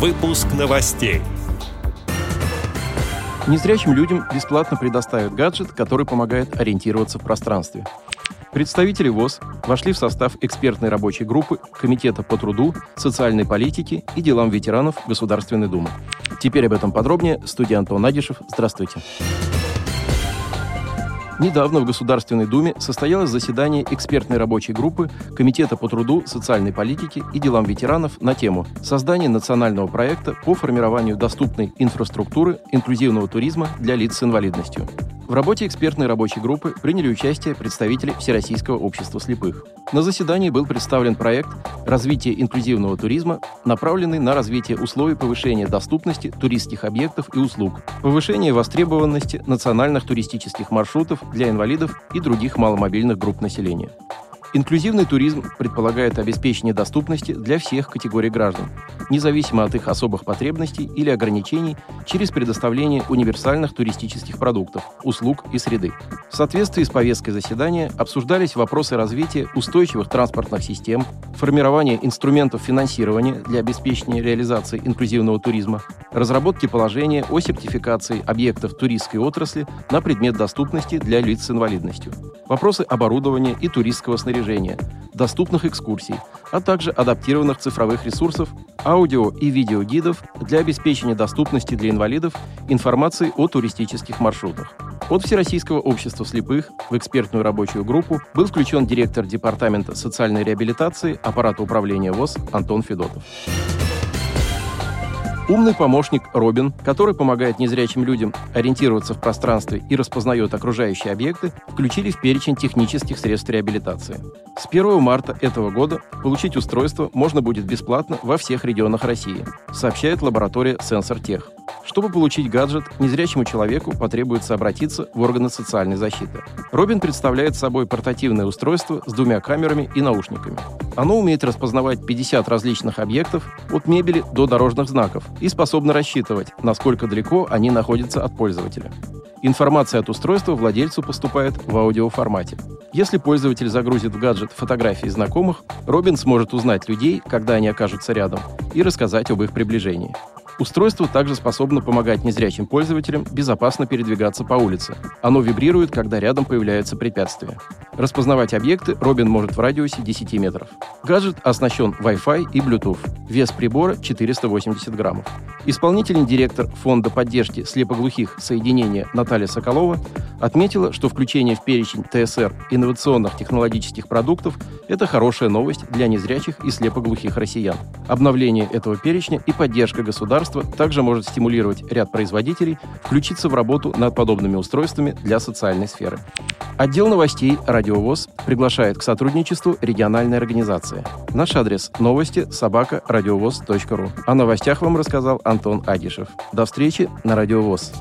Выпуск новостей. Незрячим людям бесплатно предоставят гаджет, который помогает ориентироваться в пространстве. Представители ВОЗ вошли в состав экспертной рабочей группы Комитета по труду, социальной политике и делам ветеранов Государственной Думы. Теперь об этом подробнее. Студия Антон Надишев. Здравствуйте. Недавно в Государственной Думе состоялось заседание экспертной рабочей группы Комитета по труду, социальной политике и делам ветеранов на тему создания национального проекта по формированию доступной инфраструктуры инклюзивного туризма для лиц с инвалидностью. В работе экспертной рабочей группы приняли участие представители Всероссийского общества слепых. На заседании был представлен проект развития инклюзивного туризма», направленный на развитие условий повышения доступности туристских объектов и услуг, повышение востребованности национальных туристических маршрутов для инвалидов и других маломобильных групп населения. Инклюзивный туризм предполагает обеспечение доступности для всех категорий граждан, независимо от их особых потребностей или ограничений, через предоставление универсальных туристических продуктов, услуг и среды. В соответствии с повесткой заседания обсуждались вопросы развития устойчивых транспортных систем, формирования инструментов финансирования для обеспечения реализации инклюзивного туризма, разработки положения о сертификации объектов туристской отрасли на предмет доступности для лиц с инвалидностью, вопросы оборудования и туристского снаряжения, доступных экскурсий, а также адаптированных цифровых ресурсов, аудио и видеогидов для обеспечения доступности для инвалидов информации о туристических маршрутах. От Всероссийского общества слепых в экспертную рабочую группу был включен директор Департамента социальной реабилитации аппарата управления ВОЗ Антон Федотов. Умный помощник Робин, который помогает незрячим людям ориентироваться в пространстве и распознает окружающие объекты, включили в перечень технических средств реабилитации. С 1 марта этого года получить устройство можно будет бесплатно во всех регионах России, сообщает лаборатория «Сенсор-Тех». Чтобы получить гаджет, незрячему человеку потребуется обратиться в органы социальной защиты. Робин представляет собой портативное устройство с двумя камерами и наушниками. Оно умеет распознавать 50 различных объектов, от мебели до дорожных знаков, и способно рассчитывать, насколько далеко они находятся от пользователя. Информация от устройства владельцу поступает в аудиоформате. Если пользователь загрузит в гаджет фотографии знакомых, Робин сможет узнать людей, когда они окажутся рядом, и рассказать об их приближении. Устройство также способно помогать незрячим пользователям безопасно передвигаться по улице. Оно вибрирует, когда рядом появляются препятствия. Распознавать объекты Робин может в радиусе 10 метров. Гаджет оснащен Wi-Fi и Bluetooth. Вес прибора 480 граммов. Исполнительный директор Фонда поддержки слепоглухих соединения Наталья Соколова отметила, что включение в перечень ТСР инновационных технологических продуктов – это хорошая новость для незрячих и слепоглухих россиян. Обновление этого перечня и поддержка государства также может стимулировать ряд производителей включиться в работу над подобными устройствами для социальной сферы. Отдел новостей «Радиовоз» приглашает к сотрудничеству региональной организации. Наш адрес – новости собака радиовоз.ру. О новостях вам рассказал Антон Агишев. До встречи на «Радиовоз».